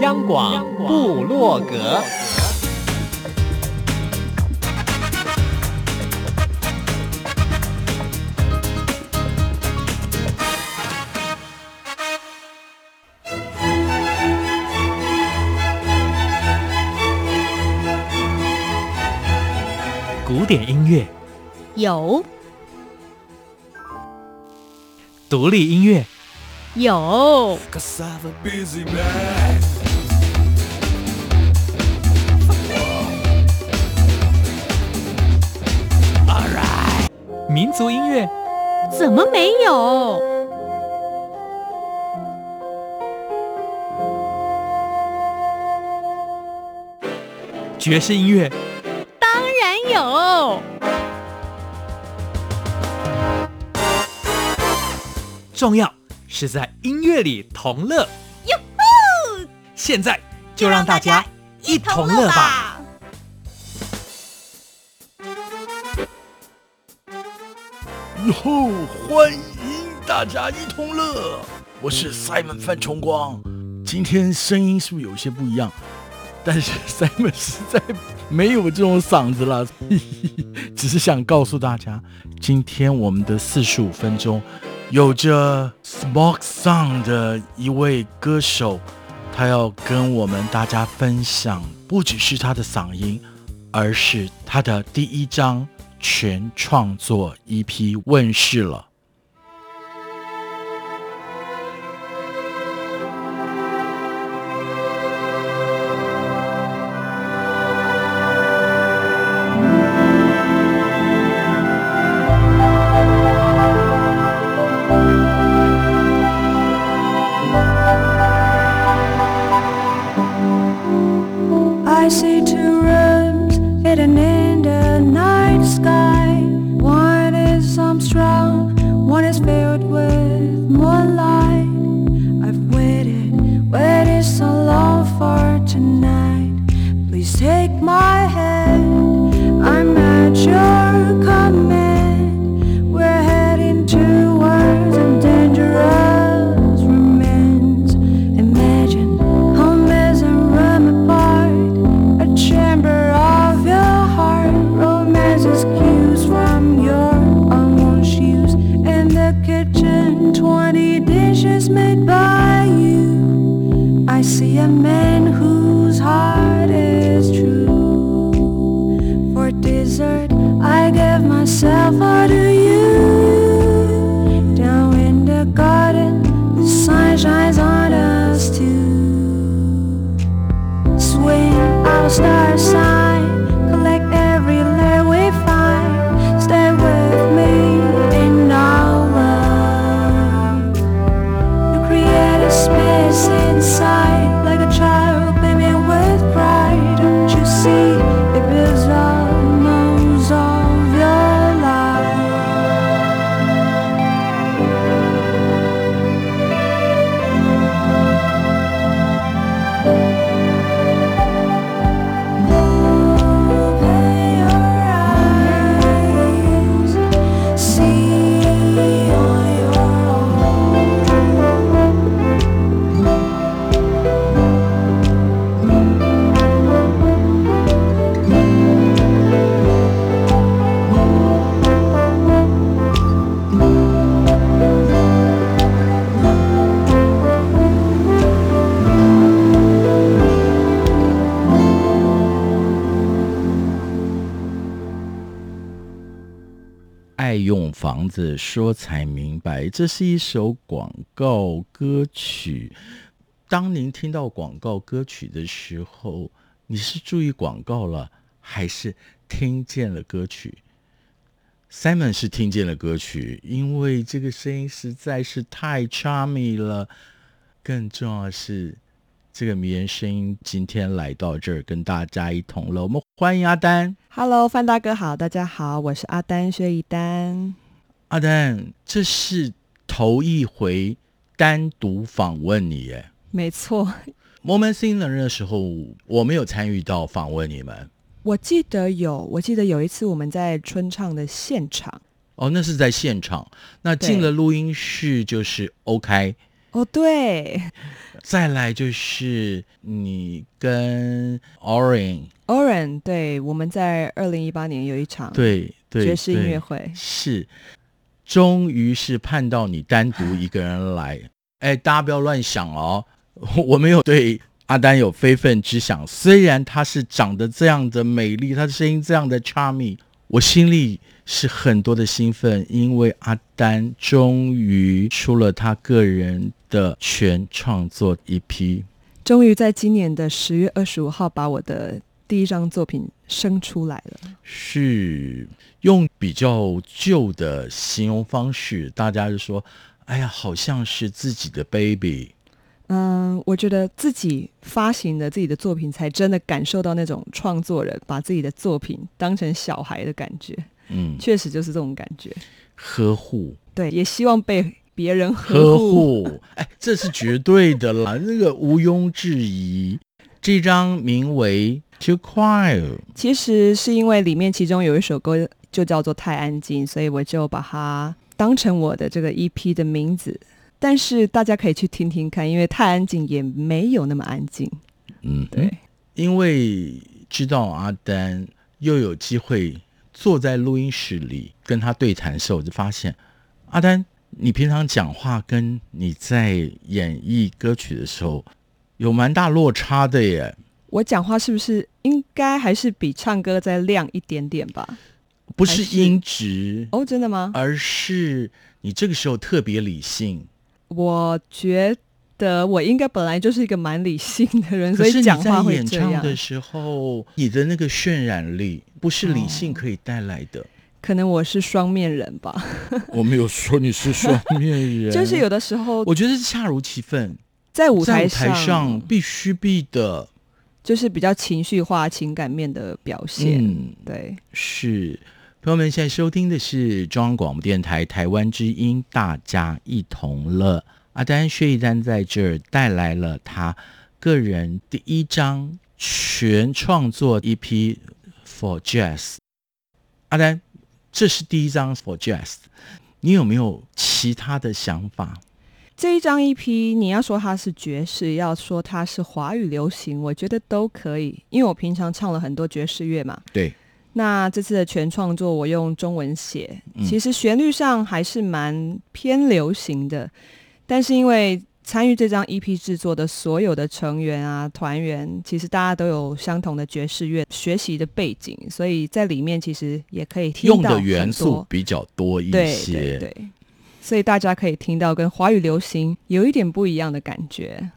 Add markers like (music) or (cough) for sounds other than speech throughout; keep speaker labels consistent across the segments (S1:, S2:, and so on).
S1: 央广布洛格，古典音乐。
S2: 有，
S1: 独立音乐
S2: 有。
S1: 民族音乐
S2: 怎么没有？
S1: 爵士音乐
S2: 当然有。
S1: 重要是在音乐里同
S2: 乐。
S1: 现在就让大家一同乐吧。
S3: 哟吼！欢迎大家一同乐，我是 Simon 范崇光。今天声音是不是有些不一样？但是 (laughs) Simon 实在没有这种嗓子了，(laughs) 只是想告诉大家，今天我们的四十五分钟，有着 Smoke Song 的一位歌手，他要跟我们大家分享，不只是他的嗓音，而是他的第一张。全创作 EP 问世了。man who 房子说才明白，这是一首广告歌曲。当您听到广告歌曲的时候，你是注意广告了，还是听见了歌曲？Simon 是听见了歌曲，因为这个声音实在是太 charming 了。更重要的是，这个迷人声音今天来到这儿跟大家一同了。我们欢迎阿丹。
S4: Hello，范大哥好，大家好，我是阿丹薛一丹。
S3: 阿丹，这是头一回单独访问你耶？
S4: 没错
S3: ，Moment 的时候我没有参与到访问你们。
S4: 我记得有，我记得有一次我们在春唱的现场。
S3: 哦，那是在现场。那进了录音室就是 OK。
S4: 哦，对。(laughs)
S5: 再来就是你跟 Orange，Orange，
S4: 对，我们在二零一八年有一场
S5: 对对
S4: 爵士音乐会，
S5: 是，终于是盼到你单独一个人来。哎，大家不要乱想哦，(laughs) 我没有对阿丹有非分之想。虽然她是长得这样的美丽，她的声音这样的 charming，我心里是很多的兴奋，因为阿丹终于出了她个人的全创作 EP，
S4: 终于在今年的十月二十五号把我的第一张作品生出来了。
S5: 是用比较旧的形容方式，大家就说。哎呀，好像是自己的 baby。
S4: 嗯，我觉得自己发行的自己的作品，才真的感受到那种创作人把自己的作品当成小孩的感觉。嗯，确实就是这种感觉。
S5: 呵护，
S4: 对，也希望被别人呵
S5: 护。哎，这是绝对的啦，那个毋庸置疑。这张名为《Too Quiet》，
S4: 其实是因为里面其中有一首歌就叫做《太安静》，所以我就把它。当成我的这个 EP 的名字，但是大家可以去听听看，因为太安静也没有那么安静。
S5: 嗯，对，因为知道阿丹又有机会坐在录音室里跟他对谈的时候，我就发现阿丹，你平常讲话跟你在演绎歌曲的时候有蛮大落差的耶。
S4: 我讲话是不是应该还是比唱歌再亮一点点吧？
S5: 不是音质
S4: 哦，真的吗？
S5: 而是你这个时候特别理性。
S4: 我觉得我应该本来就是一个蛮理性的人，所以讲话会这样。
S5: 演唱的时候，你的那个渲染力不是理性可以带来的。哦，
S4: 可能我是双面人吧。(laughs)
S5: 我没有说你是双面人，(laughs)
S4: 就是有的时候，
S5: 我觉得是恰如其分，
S4: 在舞台
S5: 上，台上必须必的，
S4: 就是比较情绪化、情感面的表现。嗯，对，
S5: 是。朋友们，现在收听的是中央广播电台台湾之音，大家一同乐。阿丹薛一丹在这儿带来了他个人第一张全创作 EP for Jazz。阿丹，这是第一张 for Jazz，你有没有其他的想法？
S4: 这一张 EP，你要说它是爵士，要说它是华语流行，我觉得都可以，因为我平常唱了很多爵士乐嘛。对。那这次的全创作，我用中文写，其实旋律上还是蛮偏流行的，嗯、但是因为参与这张 EP 制作的所有的成员啊、团员，其实大家都有相同的爵士乐学习的背景，所以在里面其实也可以听到
S5: 用的元素比较多一些，
S4: 对对对，所以大家可以听到跟华语流行有一点不一样的感觉。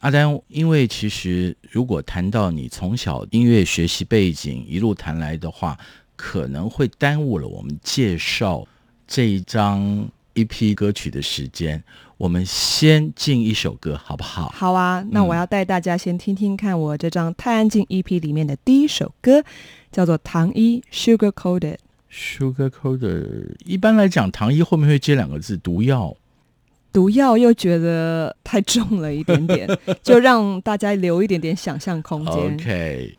S5: 阿丹，因为其实如果谈到你从小音乐学习背景一路谈来的话，可能会耽误了我们介绍这一张 EP 歌曲的时间。我们先进一首歌，好不好？
S4: 好啊，那我要带大家先听听看我这张《太安静》EP 里面的第一首歌，叫做《糖衣》（Sugar Coated）。
S5: Sugar Coated，一般来讲，糖衣后面会接两个字“毒药”。
S4: 毒药又觉得太重了一点点，(laughs) 就让大家留一点点想象空间。
S5: OK。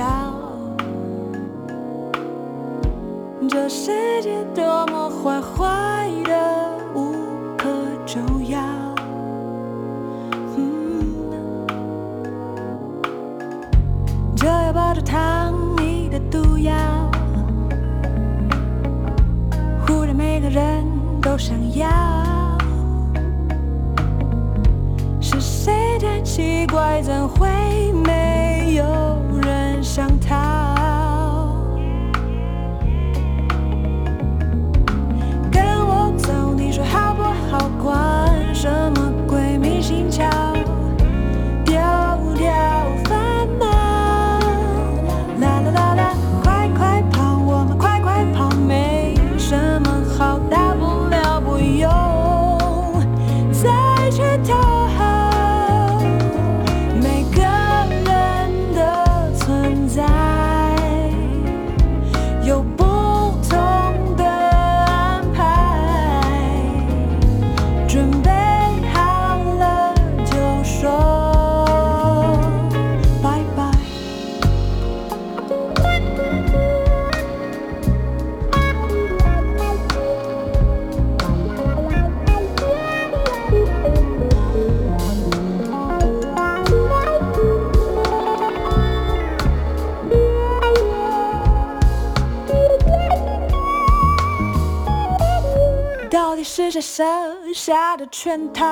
S3: 笑？这世界多么坏，坏的无可救药。嗯，这要抱着糖衣的毒药，忽然每个人都想要。是谁太奇怪，怎会想他。是谁设下的圈套？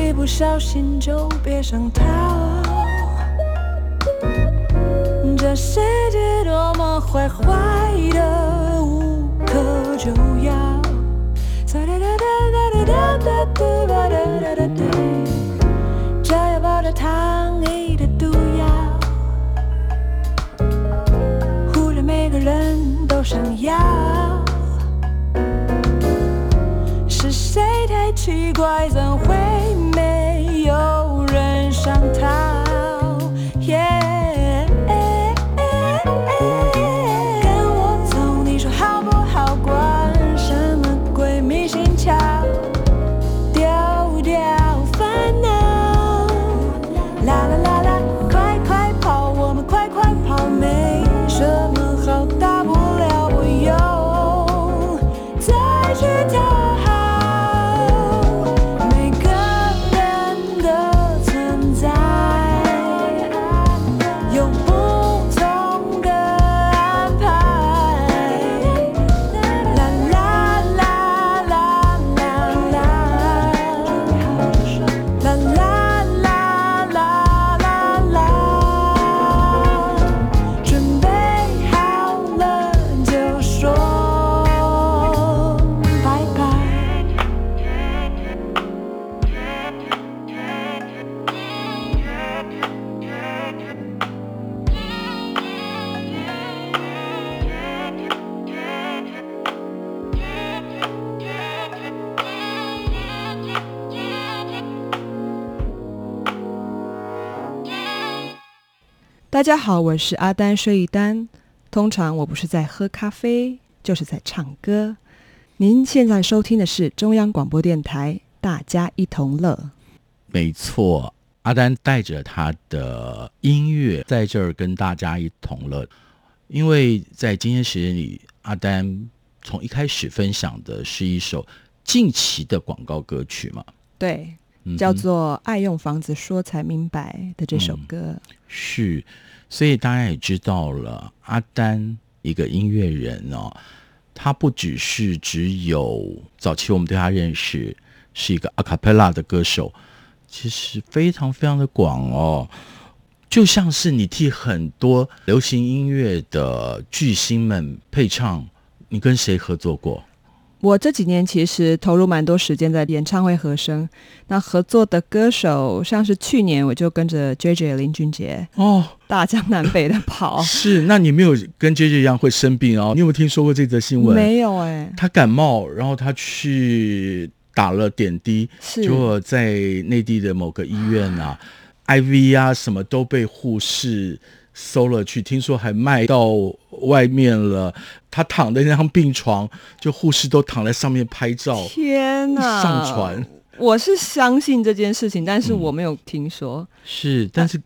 S3: 一不小心就别想逃。这世界多么坏坏的，无可救药。这奇怪，怎
S4: 会家好，我是阿丹薛一丹。通常我不是在喝咖啡，就是在唱歌。您现在收听的是中央广播电台《大家一同乐》。
S5: 没错，阿丹带着他的音乐在这儿跟大家一同乐。因为在今天时间里，阿丹从一开始分享的是一首近期的广告歌曲嘛？
S4: 对，叫做《爱用房子说才明白》的这首歌。
S5: 嗯、是。所以大家也知道了，阿丹一个音乐人哦，他不只是只有早期我们对他认识是一个阿卡贝拉的歌手，其实非常非常的广哦，就像是你替很多流行音乐的巨星们配唱，你跟谁合作过？
S4: 我这几年其实投入蛮多时间在演唱会和声，那合作的歌手像是去年我就跟着 JJ 林俊杰哦，大江南北的跑。(laughs)
S5: 是，那你没有跟 JJ 一样会生病哦？你有没有听说过这则新闻？
S4: 没有哎、欸，
S5: 他感冒，然后他去打了点滴，结果在内地的某个医院啊，IV 啊什么都被护士。搜了去，听说还卖到外面了。他躺在那张病床，就护士都躺在上面拍照。
S4: 天哪！
S5: 上传，
S4: 我是相信这件事情，但是我没有听说。
S5: 嗯、是，但是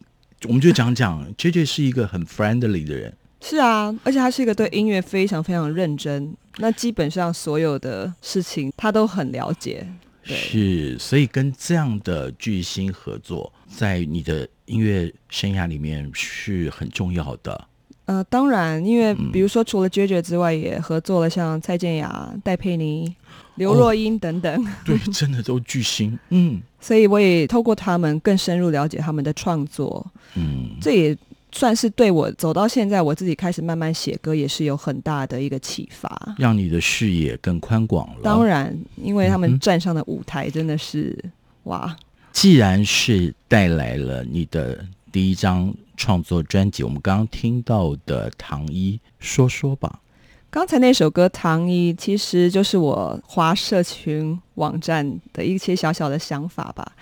S5: 我们就讲讲，JJ 是一个很 friendly 的人。
S4: 是啊，而且他是一个对音乐非常非常认真。那基本上所有的事情他都很了解。
S5: 是，所以跟这样的巨星合作，在你的音乐生涯里面是很重要的。
S4: 呃，当然，因为比如说除了 JJ 之外，也合作了像蔡健雅、戴佩妮、刘若英等等。哦、
S5: 对，真的都巨星。嗯，(laughs)
S4: 所以我也透过他们更深入了解他们的创作。嗯，这也。算是对我走到现在，我自己开始慢慢写歌，也是有很大的一个启发，
S5: 让你的视野更宽广了。
S4: 当然，因为他们站上的舞台真的是、嗯、哇！
S5: 既然是带来了你的第一张创作专辑，我们刚刚听到的《糖衣》，说说吧。
S4: 刚才那首歌《糖衣》其实就是我滑社群网站的一些小小的想法吧。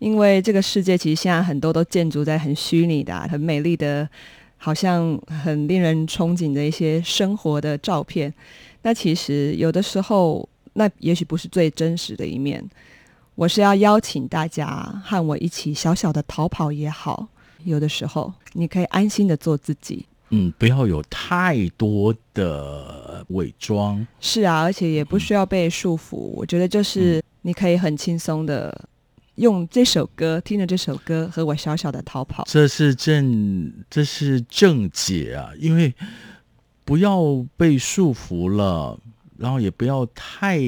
S4: 因为这个世界其实现在很多都建筑在很虚拟的、啊、很美丽的，好像很令人憧憬的一些生活的照片。那其实有的时候，那也许不是最真实的一面。我是要邀请大家和我一起小小的逃跑也好。有的时候，你可以安心的做自己。
S5: 嗯，不要有太多的伪装。
S4: 是啊，而且也不需要被束缚。嗯、我觉得就是你可以很轻松的用这首歌，听着这首歌和我小小的逃跑。
S5: 这是正，这是正解啊！因为不要被束缚了，然后也不要太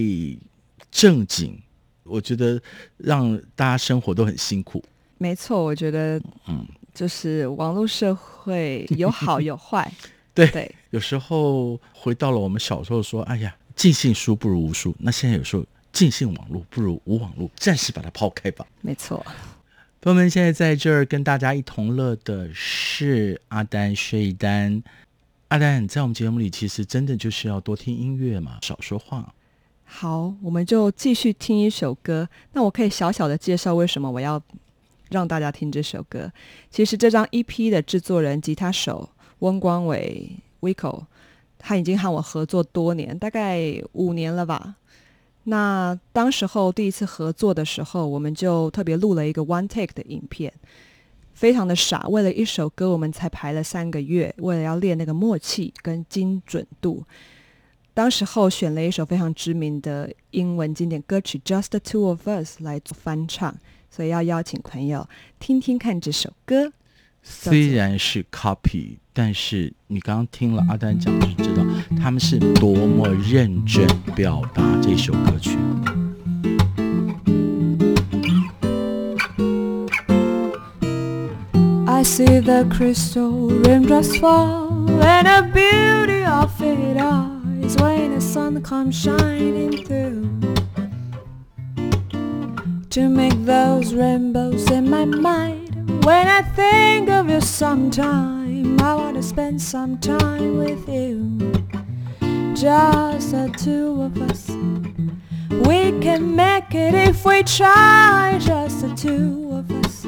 S5: 正经。我觉得让大家生活都很辛苦。
S4: 没错，我觉得，嗯。就是网络社会有好有坏，(laughs)
S5: 对对，有时候回到了我们小时候说，哎呀，尽信书不如无书。那现在有时候尽信网络不如无网络，暂时把它抛开吧。
S4: 没错，
S5: 朋友们，现在在这儿跟大家一同乐的是阿丹薛一丹。阿丹在我们节目里其实真的就是要多听音乐嘛，少说话。
S4: 好，我们就继续听一首歌。那我可以小小的介绍为什么我要。让大家听这首歌。其实这张 EP 的制作人、吉他手温光伟 Vico，他已经和我合作多年，大概五年了吧。那当时候第一次合作的时候，我们就特别录了一个 one take 的影片，非常的傻。为了一首歌，我们才排了三个月，为了要练那个默契跟精准度。当时候选了一首非常知名的英文经典歌曲《Just the Two of Us》来做翻唱。所以要邀请朋友听听看这首歌，
S5: 虽然是 copy，但是你刚刚听了阿丹讲，就知道他们是多么认真表达这首歌曲。
S3: I see the crystal raindrops fall and the beauty of it all is when the sun comes shining through. to make those rainbows in my mind. When I think of you sometime, I want to spend some time with you. Just the two of us. We can make it if we try. Just the two of us.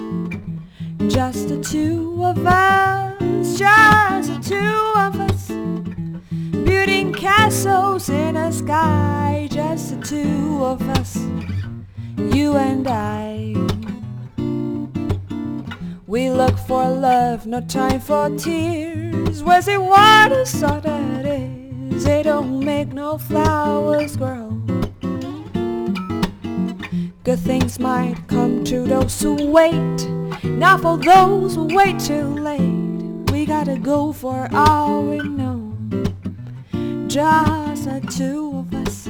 S3: Just the two of us. Just the two of us. Building castles in the sky. Just the two of us you and I. We look for love, no time for tears. Where's the water so that is? They don't make no flowers grow. Good things might come to those who wait. Not for those who wait too late. We gotta go for all we know. Just the two of us.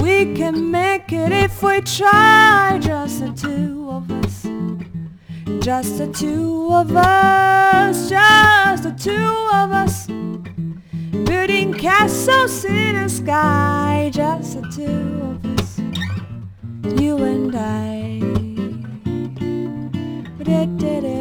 S3: We can make it if we try, just the two of us. Just the two of us, just the two of us. Building castles in the sky, just the two of us. You and I. I see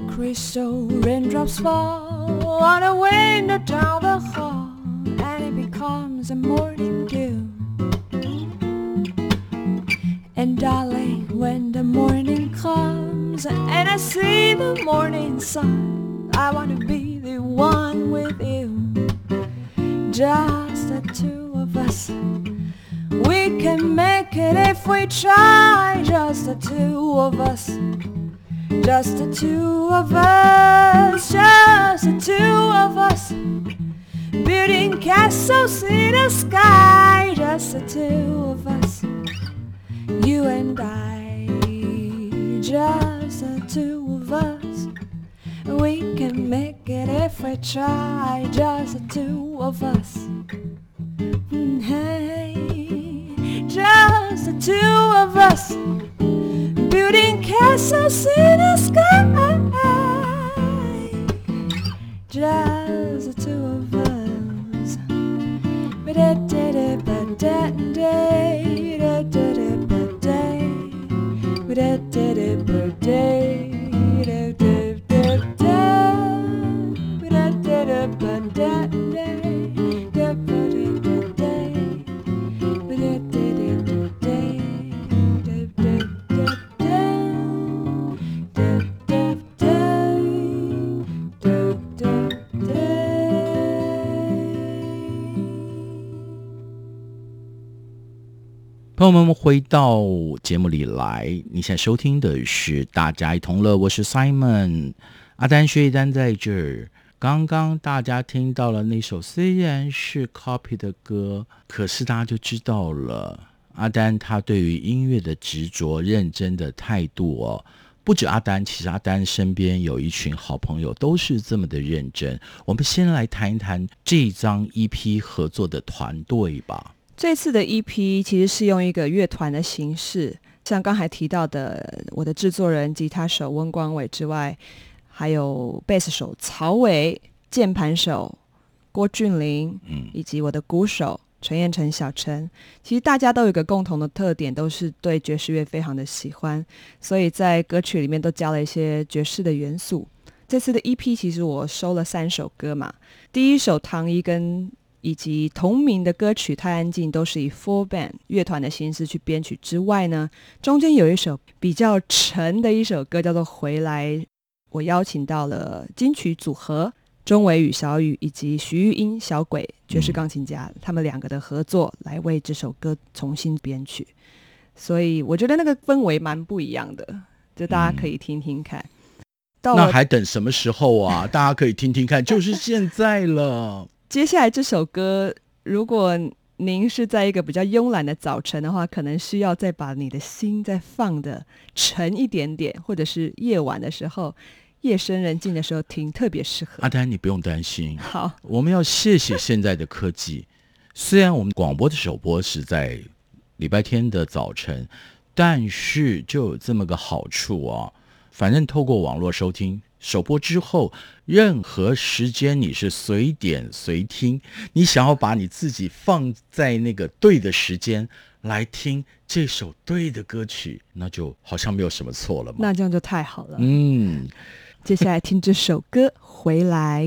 S3: crystal raindrops fall on a window down the hall, and it becomes a morning dew. And darling, when the morning comes and I see the morning sun, I want to be Just the two of us. We did did it birthday.
S5: 朋友们，回到节目里来，你现在收听的是《大家一同乐》，我是 Simon，阿丹薛一丹在这儿。刚刚大家听到了那首虽然是 copy 的歌，可是大家就知道了阿丹他对于音乐的执着、认真的态度哦。不止阿丹，其实阿丹身边有一群好朋友都是这么的认真。我们先来谈一谈这张 EP 合作的团队吧。
S4: 这次的 EP 其实是用一个乐团的形式，像刚才提到的，我的制作人、吉他手温光伟之外，还有贝斯手曹伟、键盘手郭俊霖，嗯，以及我的鼓手陈彦成、小陈。其实大家都有一个共同的特点，都是对爵士乐非常的喜欢，所以在歌曲里面都加了一些爵士的元素。这次的 EP 其实我收了三首歌嘛，第一首唐一跟。以及同名的歌曲《太安静》都是以 full band 乐团的形式去编曲之外呢，中间有一首比较沉的一首歌叫做《回来》，我邀请到了金曲组合钟伟与、小雨以及徐玉英、小鬼爵士钢琴家，他们两个的合作来为这首歌重新编曲，所以我觉得那个氛围蛮不一样的，就大家可以听听看。
S5: 到那还等什么时候啊？大家可以听听看，就是现在了。(laughs)
S4: 接下来这首歌，如果您是在一个比较慵懒的早晨的话，可能需要再把你的心再放的沉一点点，或者是夜晚的时候，夜深人静的时候听，特别适合。
S5: 阿丹，你不用担心。
S4: 好，
S5: 我们要谢谢现在的科技。虽然我们广播的首播是在礼拜天的早晨，但是就有这么个好处哦，反正透过网络收听。首播之后，任何时间你是随点随听，你想要把你自己放在那个对的时间来听这首对的歌曲，那就好像没有什么错了嘛。
S4: 那这样就太好了。
S5: 嗯，
S4: 接下来听这首歌《回来》。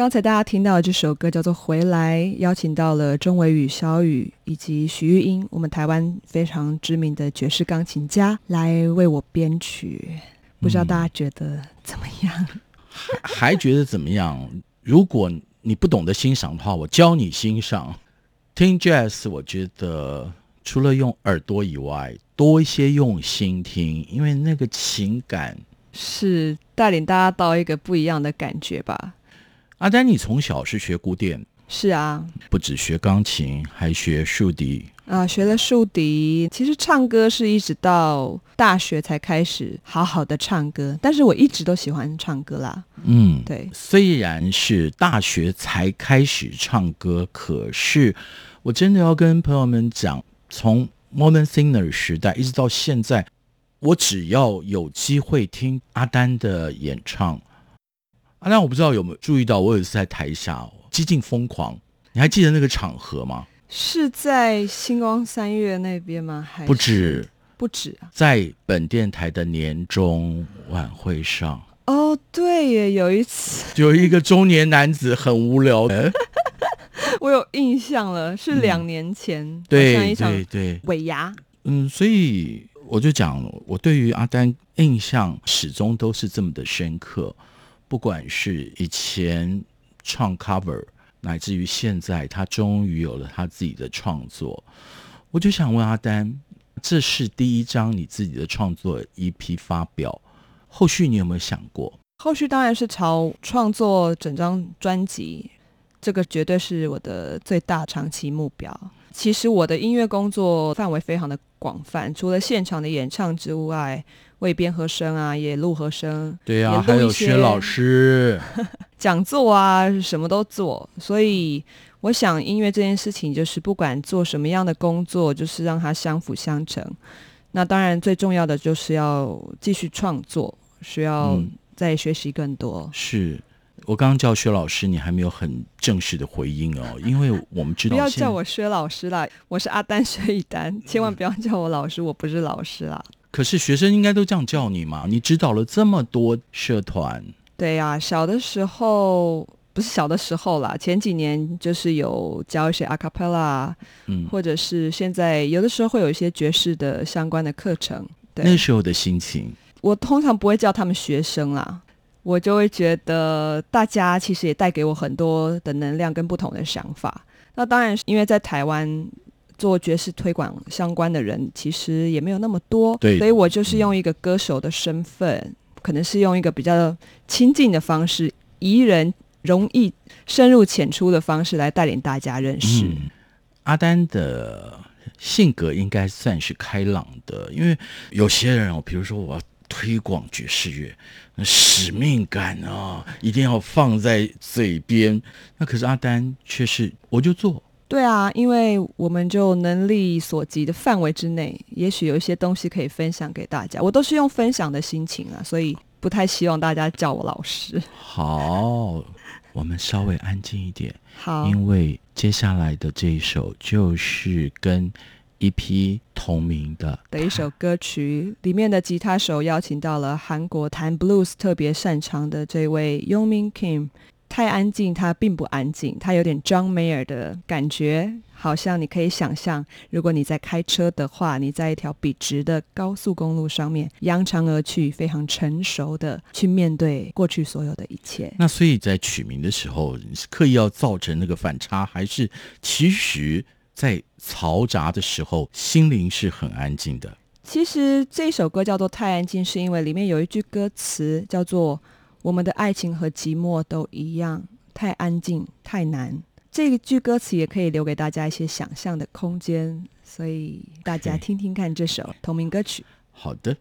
S4: 刚才大家听到的这首歌叫做《回来》，邀请到了钟伟宇、小宇以及徐玉英，我们台湾非常知名的爵士钢琴家来为我编曲。不知道大家觉得怎么样？
S5: 嗯、还还觉得怎么样？如果你不懂得欣赏的话，我教你欣赏。听 Jazz，我觉得除了用耳朵以外，多一些用心听，因为那个情感
S4: 是带领大家到一个不一样的感觉吧。
S5: 阿丹，你从小是学古典？
S4: 是啊，
S5: 不止学钢琴，还学竖笛
S4: 啊，学了竖笛。其实唱歌是一直到大学才开始好好的唱歌，但是我一直都喜欢唱歌啦。
S5: 嗯，
S4: 对，
S5: 虽然是大学才开始唱歌，可是我真的要跟朋友们讲，从 Modern Singer 时代一直到现在，我只要有机会听阿丹的演唱。啊，那我不知道有没有注意到，我有一次在台下几近疯狂，你还记得那个场合吗？
S4: 是在星光三月那边吗？还
S5: 不止，
S4: 不止啊，
S5: 在本电台的年终晚会上。
S4: 哦，对耶，有一次
S5: 有一个中年男子很无聊，(laughs)
S4: 我有印象了，是两年前，
S5: 嗯、对对对，
S4: 尾牙。
S5: 嗯，所以我就讲，我对于阿丹印象始终都是这么的深刻。不管是以前唱 cover，乃至于现在他终于有了他自己的创作，我就想问阿丹，这是第一张你自己的创作 EP 发表，后续你有没有想过？
S4: 后续当然是朝创作整张专辑，这个绝对是我的最大长期目标。其实我的音乐工作范围非常的广泛，除了现场的演唱之外。为边和声啊，也录和声，
S5: 对呀、啊，还有薛老师 (laughs)
S4: 讲座啊，什么都做。所以我想，音乐这件事情，就是不管做什么样的工作，就是让它相辅相成。那当然，最重要的就是要继续创作，需要再学习更多。
S5: 嗯、是我刚刚叫薛老师，你还没有很正式的回应哦，(laughs) 因为我们知道
S4: 不要叫我薛老师啦，我是阿丹薛以丹，千万不要叫我老师，我不是老师啦。
S5: 可是学生应该都这样叫你嘛？你指导了这么多社团，
S4: 对呀、啊。小的时候不是小的时候啦，前几年就是有教一些 a cappella，嗯，或者是现在有的时候会有一些爵士的相关的课程。对，
S5: 那时候的心情，
S4: 我通常不会叫他们学生啦，我就会觉得大家其实也带给我很多的能量跟不同的想法。那当然，因为在台湾做爵士推广相关的人其实也没有那么多，
S5: 对，
S4: 所以我就是用一个歌手的身份，嗯，可能是用一个比较亲近的方式，宜人。容易深入浅出的方式来带领大家认识。
S5: 嗯，阿丹的性格应该算是开朗的，因为有些人哦，比如说我要推广爵士乐，那使命感啊，一定要放在嘴边。那可是阿丹却是我就做。
S4: 对啊，因为我们就能力所及的范围之内，也许有一些东西可以分享给大家。我都是用分享的心情啊，所以不太希望大家叫我老师。(laughs)
S5: 好。我们稍微安静一点，
S4: 好，
S5: 因为接下来的这一首就是跟一批同名的
S4: 的一首歌曲，里面的吉他手邀请到了韩国弹 blues 特别擅长的这位 Youngmin Kim。太安静，它并不安静，它有点 John Mayer 的感觉，好像你可以想象，如果你在开车的话，你在一条笔直的高速公路上面扬长而去，非常成熟的去面对过去所有的一切。
S5: 那所以在取名的时候，刻意要造成那个反差，还是其实在嘈杂的时候，心灵是很安静的？
S4: 其实这首歌叫做《太安静》，是因为里面有一句歌词叫做。我们的爱情和寂寞都一样，太安静，太难。这一句歌词也可以留给大家一些想象的空间，所以大家听听看这首同名歌曲。
S5: 好的。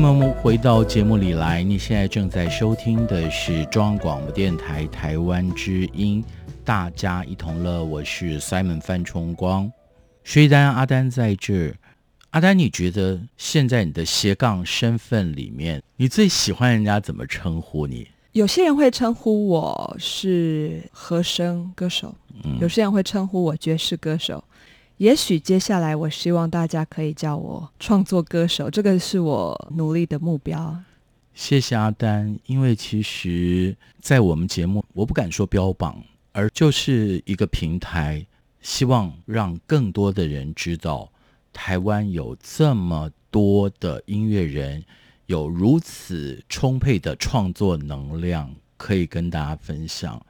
S5: 朋友们，我们回到节目里来。你现在正在收听的是中央广播电台台湾之音，大家一同乐。我是 Simon 范崇光，薛丹阿丹在这。阿丹，你觉得现在你的斜杠身份里面，你最喜欢人家怎么称呼你？
S4: 有些人会称呼我是和声歌手，嗯，有些人会称呼我爵士歌手。也许接下来，我希望大家可以叫我创作歌手，这个是我努力的目标。
S5: 谢谢阿丹，因为其实，在我们节目，我不敢说标榜，而就是一个平台，希望让更多的人知道，台湾有这么多的音乐人，有如此充沛的创作能量，可以跟大家分享。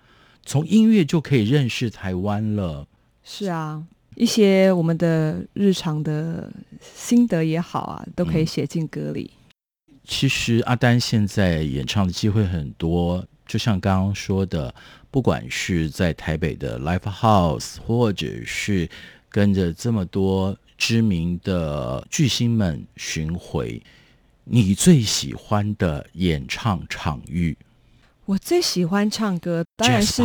S5: 从音乐就可以认识台湾了。
S4: 是啊。一些我们的日常的心得也好啊，都可以写进歌里。
S5: 嗯，其实阿丹现在演唱的机会很多，就像刚刚说的，不管是在台北的 Live House，或者是跟着这么多知名的巨星们巡回，你最喜欢的演唱场域？
S4: 我最喜欢唱歌，当然是。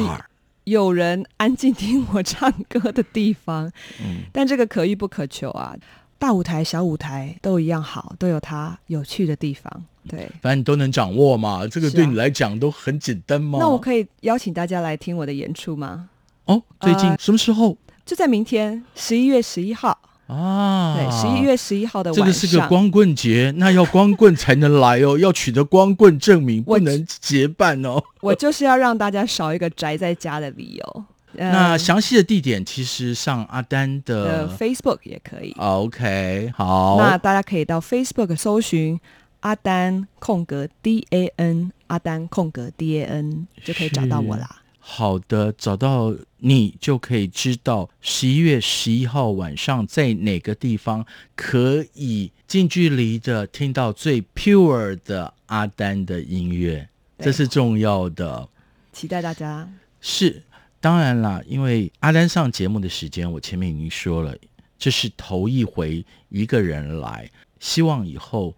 S4: 有人安静听我唱歌的地方，嗯，但这个可遇不可求啊。大舞台、小舞台都一样好，都有它有趣的地方。对，
S5: 反正你都能掌握嘛，这个对你来讲都很简单嘛。
S4: 那我可以邀请大家来听我的演出吗？
S5: 哦，最近、呃、什么时候？
S4: 就在明天，十一月十一号。
S5: 啊，
S4: 对，十一月十一号的晚上，
S5: 这个是个光棍节，那要光棍才能来哦，(laughs) 要取得光棍证明，不能结伴哦。(laughs)
S4: 我就是要让大家少一个宅在家的理由。
S5: 那详细的地点其实上阿丹的，
S4: 的 Facebook 也可以。
S5: OK，好，
S4: 那大家可以到 Facebook 搜寻阿丹空格 D A N，阿丹空格 D A N 就可以找到我啦。
S5: 好的，找到你就可以知道十一月十一号晚上在哪个地方可以近距离的听到最 pure 的阿丹的音乐，这是重要的。
S4: 期待大家。
S5: 是，当然啦，因为阿丹上节目的时间，我前面已经说了，这是头一回一个人来，希望以后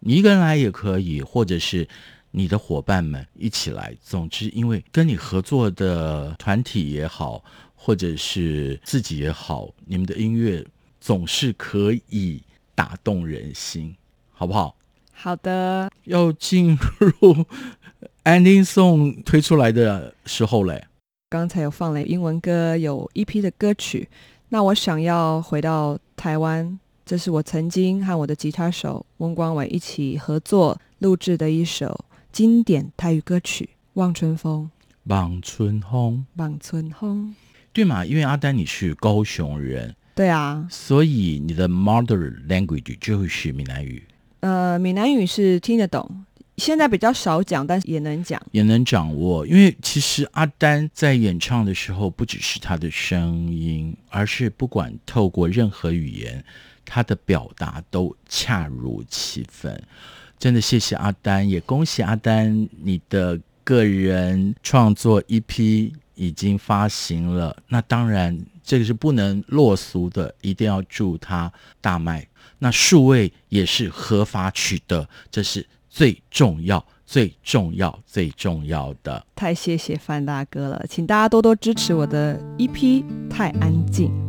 S5: 你一个人来也可以，或者是。你的伙伴们一起来，总之，因为跟你合作的团体也好，或者是自己也好，你们的音乐总是可以打动人心，好不好？
S4: 好的，
S5: 要进入 Ending Song 推出来的时候嘞。
S4: 刚才有放了英文歌，有一批的歌曲。那我想要回到台湾，这是我曾经和我的吉他手翁光伟一起合作录制的一首。经典台语歌曲《望春风》，
S5: 望春风，
S4: 望春风，
S5: 对嘛？因为阿丹你是高雄人，
S4: 对啊，
S5: 所以你的 mother language 就是闽南语。
S4: 呃，闽南语是听得懂，现在比较少讲，但是也能讲，
S5: 也能掌握。因为其实阿丹在演唱的时候，不只是他的声音，而是不管透过任何语言，他的表达都恰如其分。真的谢谢阿丹，也恭喜阿丹，你的个人创作 EP 已经发行了。那当然，这个是不能落俗的，一定要祝他大卖。那数位也是合法取得，这是最重要、最重要、最重要的。
S4: 太谢谢范大哥了，请大家多多支持我的 EP，太安
S3: 静。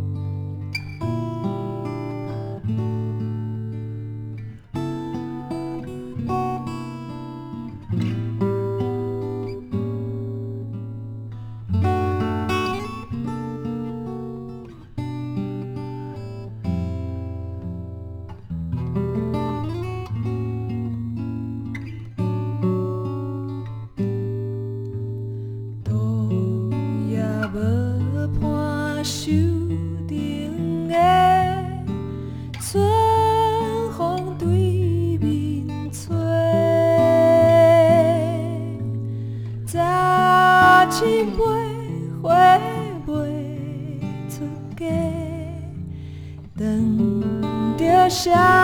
S3: deixar.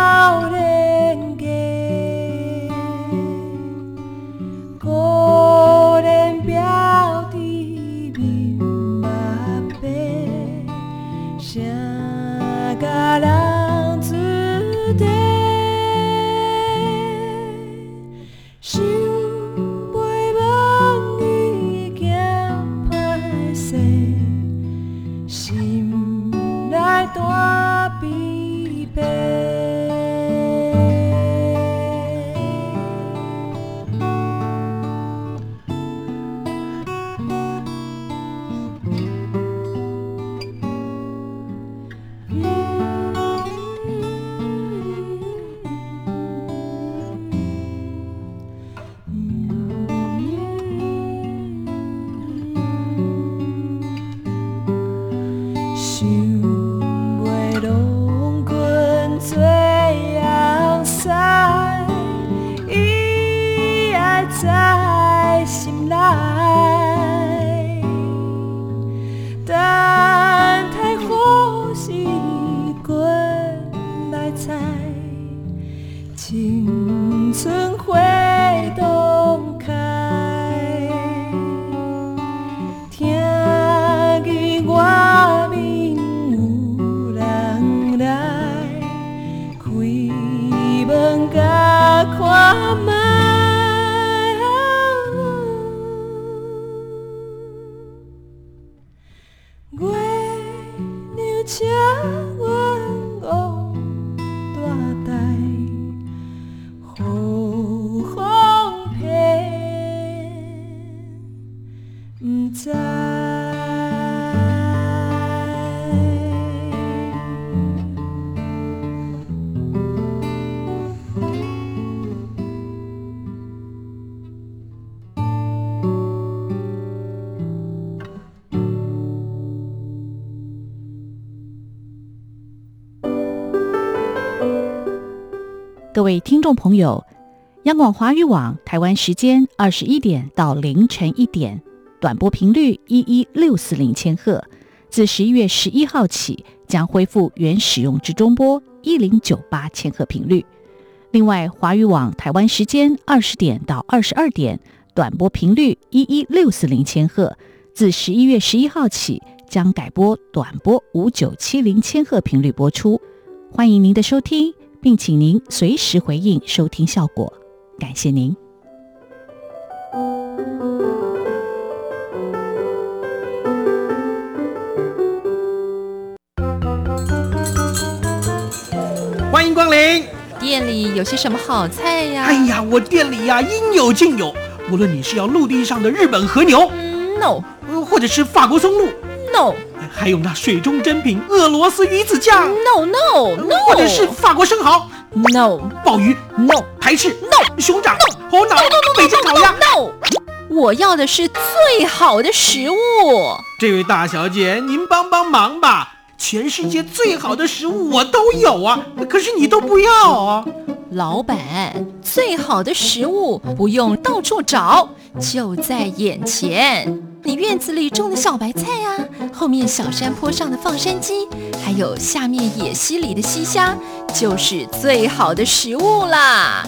S6: 各位听众朋友，央广华语网台湾时间二十一点到凌晨一点，短波频率一一六四零千赫，自十一月十一号起将恢复原使用之中波一零九八千赫频率。另外，华语网台湾时间二十点到二十二点，短波频率一一六四零千赫，自十一月十一号起将改播短波五九七零千赫频率播出。欢迎您的收听。并请您随时回应收听效果，感谢您。
S1: 欢迎光临，
S7: 店里有些什么好菜呀？
S1: 哎呀，我店里呀应有尽有，无论你是要陆地上的日本和牛，
S7: 嗯，no，
S1: 或者是法国松露
S7: ，no。
S1: 还有那水中珍品俄罗斯鱼子酱
S7: ，no no no，
S1: 或者是法国生蚝
S7: ，no，
S1: 鲍鱼
S7: ，no，
S1: 排翅
S7: ，no，
S1: 熊掌
S7: ，no，
S1: 猴脑。No，北京烤鸭
S7: ，no，我要的是最好的食物。
S1: 这位大小姐，您帮帮忙吧，全世界最好的食物我都有啊，可是你都不要啊。
S7: 老板，最好的食物不用到处找，就在眼前。你院子里种的小白菜呀、后面小山坡上的放山鸡，还有下面野溪里的溪虾，就是最好的食物啦。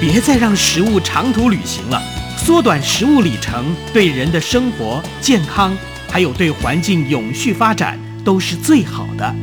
S1: 别再让食物长途旅行了，缩短食物里程，对人的生活、健康，还有对环境永续发展，都是最好的。